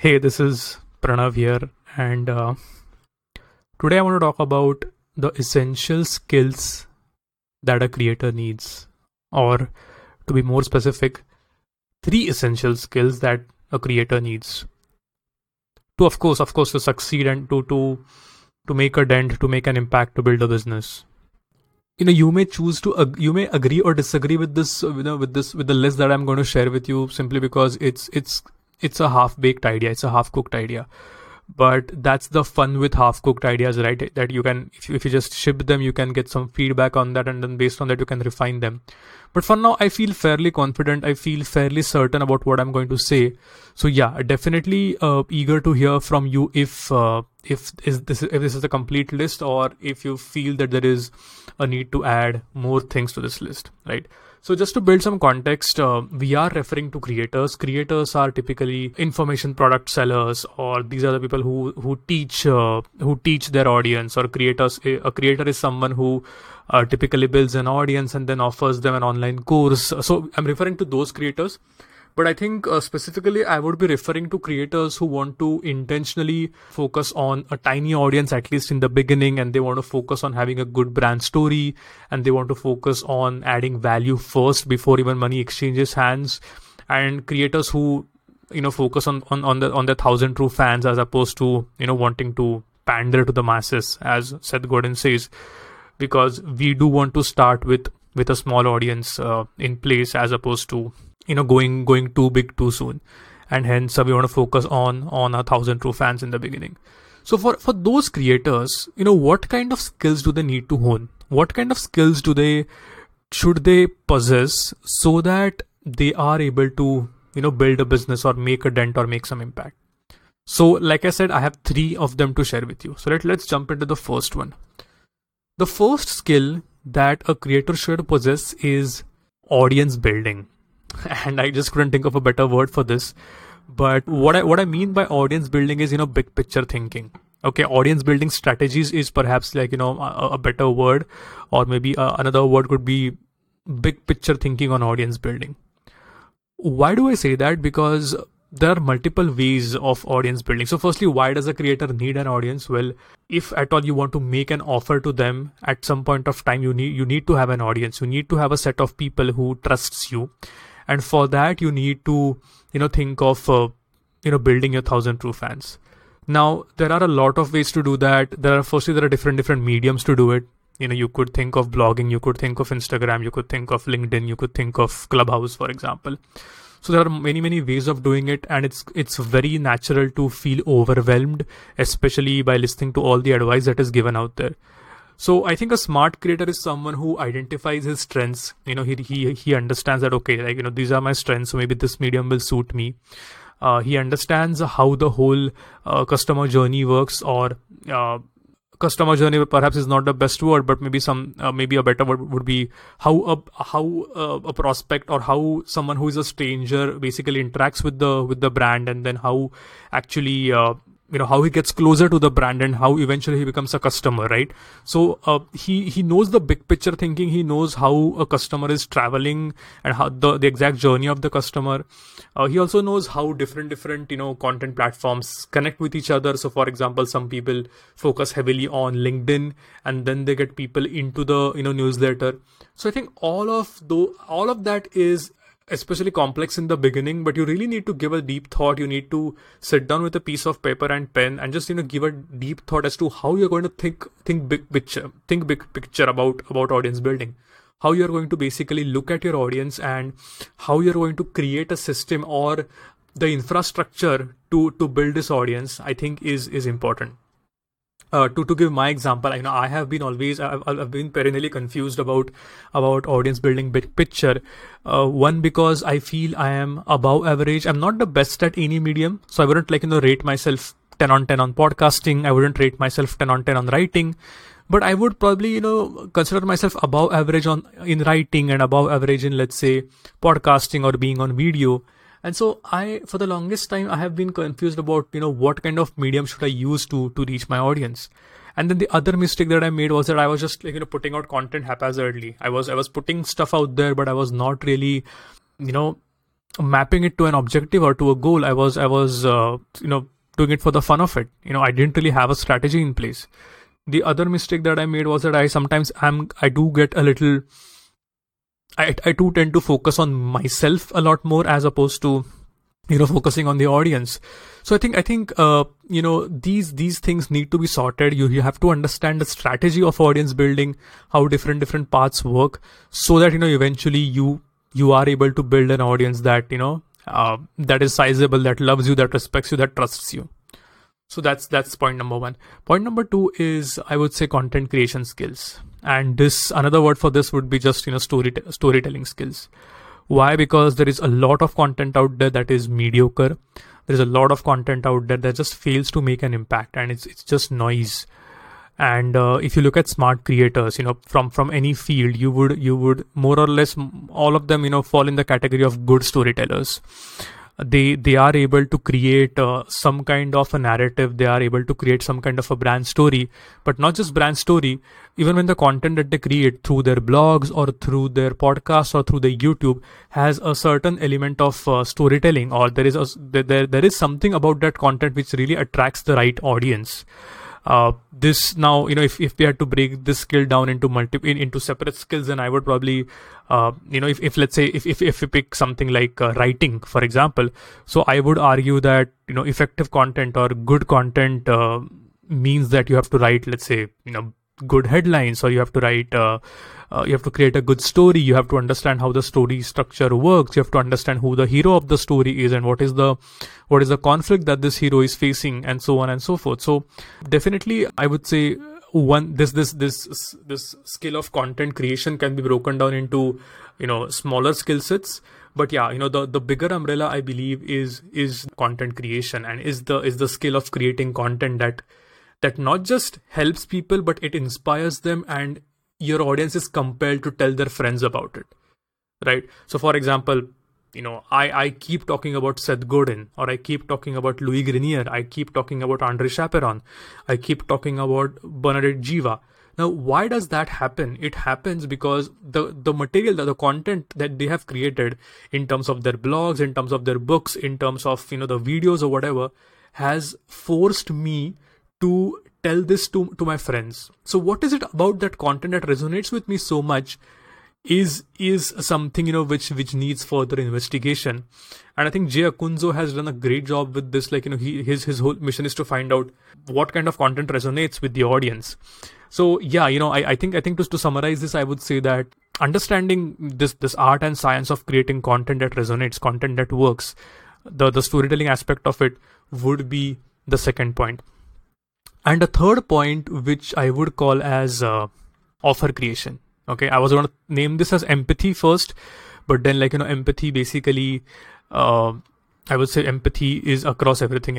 Hey, this is Pranav here, and uh, today I want to talk about the essential skills that a creator needs, or to be more specific, three essential skills that a creator needs to, of course, of course, to succeed and to to to make a dent, to make an impact, to build a business. You know, you may choose to ag- you may agree or disagree with this, you know, with this with the list that I'm going to share with you, simply because it's it's it's a half baked idea it's a half cooked idea. But that's the fun with half cooked ideas right? That you can if you, if you just ship them you can get some feedback on that and then based on that you can refine them. But for now i feel fairly confident. I feel fairly certain about what i'm going to say. So yeah definitely uh, eager to hear from you if uh, if is this if this is a complete list or if you feel that there is a need to add more things to this list right so just to build some context, uh, we are referring to creators. Creators are typically information product sellers, or these are the people who who teach uh, who teach their audience. Or creators, a creator is someone who uh, typically builds an audience and then offers them an online course. So I'm referring to those creators but i think uh, specifically i would be referring to creators who want to intentionally focus on a tiny audience at least in the beginning and they want to focus on having a good brand story and they want to focus on adding value first before even money exchanges hands. And creators who you know focus on on, on the on the thousand true fans as opposed to you know wanting to pander to the masses as seth godin says. Because we do want to start with with a small audience uh, in place as opposed to you know going going too big too soon. And hence uh, we want to focus on on a thousand true fans in the beginning. So for for those creators you know what kind of skills do they need to hone? What kind of skills do they should they possess so that they are able to you know build a business or make a dent or make some impact? So like i said i have three of them to share with you. So let, let's jump into the first one. The first skill that a creator should possess is audience building and I just couldn't think of a better word for this. But what I what I mean by audience building is you know big picture thinking. Okay, audience building strategies is perhaps like you know a, a better word, or maybe uh, another word could be big picture thinking on audience building. Why do I say that? Because there are multiple ways of audience building. So, firstly, why does a creator need an audience? Well, if at all you want to make an offer to them at some point of time, you need you need to have an audience. You need to have a set of people who trusts you and for that you need to you know think of uh, you know building your thousand true fans. Now there are a lot of ways to do that. There are firstly there are different different mediums to do it. You know you could think of blogging you could think of instagram you could think of linkedin you could think of clubhouse for example. So there are many many ways of doing it and it's it's very natural to feel overwhelmed especially by listening to all the advice that is given out there so I think a smart creator is someone who identifies his strengths. You know, he he he understands that okay, like you know, these are my strengths, so maybe this medium will suit me. Uh, he understands how the whole uh, customer journey works, or uh, customer journey perhaps is not the best word, but maybe some uh, maybe a better word would be how a how a prospect or how someone who is a stranger basically interacts with the with the brand, and then how actually uh, you know how he gets closer to the brand and how eventually he becomes a customer right? So uh, he he knows the big picture thinking. He knows how a customer is traveling and how the, the exact journey of the customer. Uh, he also knows how different different you know content platforms connect with each other. So for example some people focus heavily on linkedin and then they get people into the you know newsletter. So i think all of though all of that is especially complex in the beginning but you really need to give a deep thought. You need to sit down with a piece of paper and pen and just you know give a deep thought as to how you're going to think think big picture think big picture about about audience building. How you're going to basically look at your audience and how you're going to create a system or the infrastructure to to build this audience i think is is important uh, to to give my example, you know, I have been always I've, I've been perennially confused about about audience building big picture. Uh, one because I feel I am above average. I'm not the best at any medium, so I wouldn't like you know rate myself 10 on 10 on podcasting. I wouldn't rate myself 10 on 10 on writing, but I would probably you know consider myself above average on in writing and above average in let's say podcasting or being on video and so i for the longest time i have been confused about you know what kind of medium should i use to to reach my audience. And then the other mistake that i made was that i was just like you know putting out content haphazardly. I was i was putting stuff out there but i was not really you know mapping it to an objective or to a goal. I was i was uh, you know doing it for the fun of it. You know i didn't really have a strategy in place. The other mistake that i made was that i sometimes am i do get a little I, I do tend to focus on myself a lot more as opposed to you know focusing on the audience. So i think i think uh, you know these these things need to be sorted. You you have to understand the strategy of audience building how different different parts work so that you know eventually you you are able to build an audience that you know uh, that is sizable that loves you that respects you that trusts you. So that's that's point number one. Point number two is i would say content creation skills and this another word for this would be just you know story storytelling skills. Why? Because there is a lot of content out there that is mediocre. There's a lot of content out there that just fails to make an impact and it's it's just noise. And uh, if you look at smart creators you know from from any field you would you would more or less all of them you know fall in the category of good storytellers they they are able to create uh, some kind of a narrative they are able to create some kind of a brand story but not just brand story even when the content that they create through their blogs or through their podcasts or through the youtube has a certain element of uh, storytelling or there is a there, there is something about that content which really attracts the right audience uh, this now you know if, if we had to break this skill down into multi in, into separate skills then i would probably uh, you know if, if let's say if, if if you pick something like uh, writing for example so i would argue that you know effective content or good content uh, means that you have to write let's say you know good headlines or you have to write uh, uh, you have to create a good story. You have to understand how the story structure works. You have to understand who the hero of the story is and what is the what is the conflict that this hero is facing and so on and so forth. So definitely i would say one this this this this skill of content creation can be broken down into you know smaller skill sets. But yeah you know the the bigger umbrella i believe is is content creation and is the is the skill of creating content that that not just helps people but it inspires them and your audience is compelled to tell their friends about it right? So for example you know i i keep talking about seth godin or i keep talking about louis grenier i keep talking about andre chaperon i keep talking about bernadette jiwa. Now why does that happen? It happens because the the material the, the content that they have created in terms of their blogs in terms of their books in terms of you know the videos or whatever has forced me to tell this to, to my friends. So what is it about that content that resonates with me so much is is something you know which which needs further investigation. And i think jay acunzo has done a great job with this like you know he, his his whole mission is to find out what kind of content resonates with the audience. So yeah you know i, I think i think to, to summarize this i would say that understanding this this art and science of creating content that resonates content that works the the storytelling aspect of it would be the second point and a third point which i would call as uh, offer creation. Okay i was going to name this as empathy first but then like you know empathy basically uh, i would say empathy is across everything.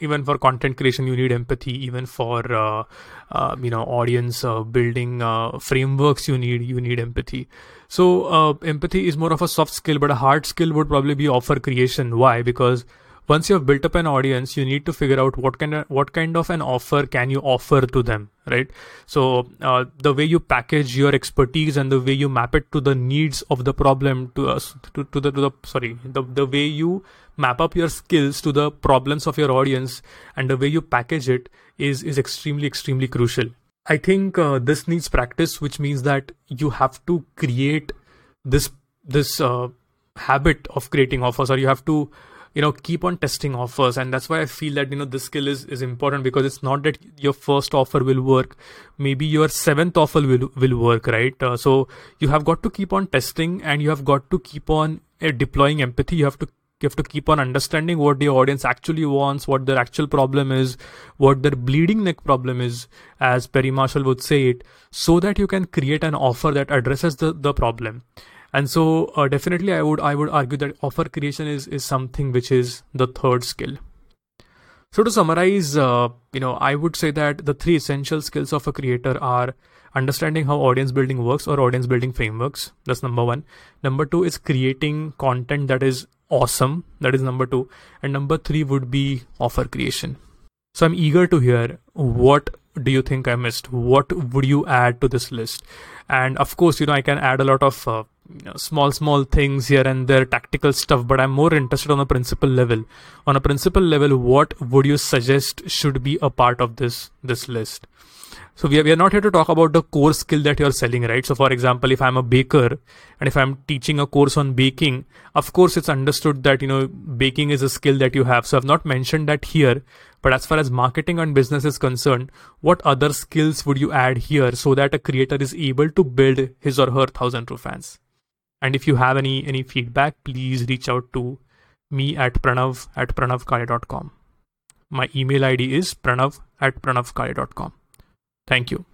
Even for content creation you need empathy. Even for uh, uh, you know audience uh, building uh, frameworks you need you need empathy. So uh, empathy is more of a soft skill but a hard skill would probably be offer creation. Why? Because once you have built up an audience you need to figure out what kind of what kind of an offer can you offer to them right? So uh, the way you package your expertise and the way you map it to the needs of the problem to us to, to the to the sorry the, the way you map up your skills to the problems of your audience and the way you package it is is extremely extremely crucial. I think uh, this needs practice which means that you have to create this this uh, habit of creating offers or you have to you know keep on testing offers. And that's why i feel that you know this skill is is important because it's not that your first offer will work. Maybe your seventh offer will will work right? Uh, so you have got to keep on testing and you have got to keep on uh, deploying empathy. You have to you have to keep on understanding what the audience actually wants what their actual problem is what their bleeding neck problem is as perry marshall would say it so that you can create an offer that addresses the, the problem and so uh, definitely i would i would argue that offer creation is is something which is the third skill. So to summarize uh, you know i would say that the three essential skills of a creator are understanding how audience building works or audience building frameworks. That's number 1 number 2 is creating content that is awesome. That is number 2 and number 3 would be offer creation. So i'm eager to hear what do you think I missed? What would you add to this list? And of course, you know, I can add a lot of uh, you know, small small things here and there tactical stuff but i'm more interested on a principle level. On a principle level what would you suggest should be a part of this this list? So we are, we are not here to talk about the core skill that you're selling right? So for example if i'm a baker and if i'm teaching a course on baking of course it's understood that you know baking is a skill that you have. So i've not mentioned that here but as far as marketing and business is concerned what other skills would you add here so that a creator is able to build his or her thousand true fans and if you have any any feedback please reach out to me at pranav at pranavkale.com my email id is pranav at pranavkale.com Thank you.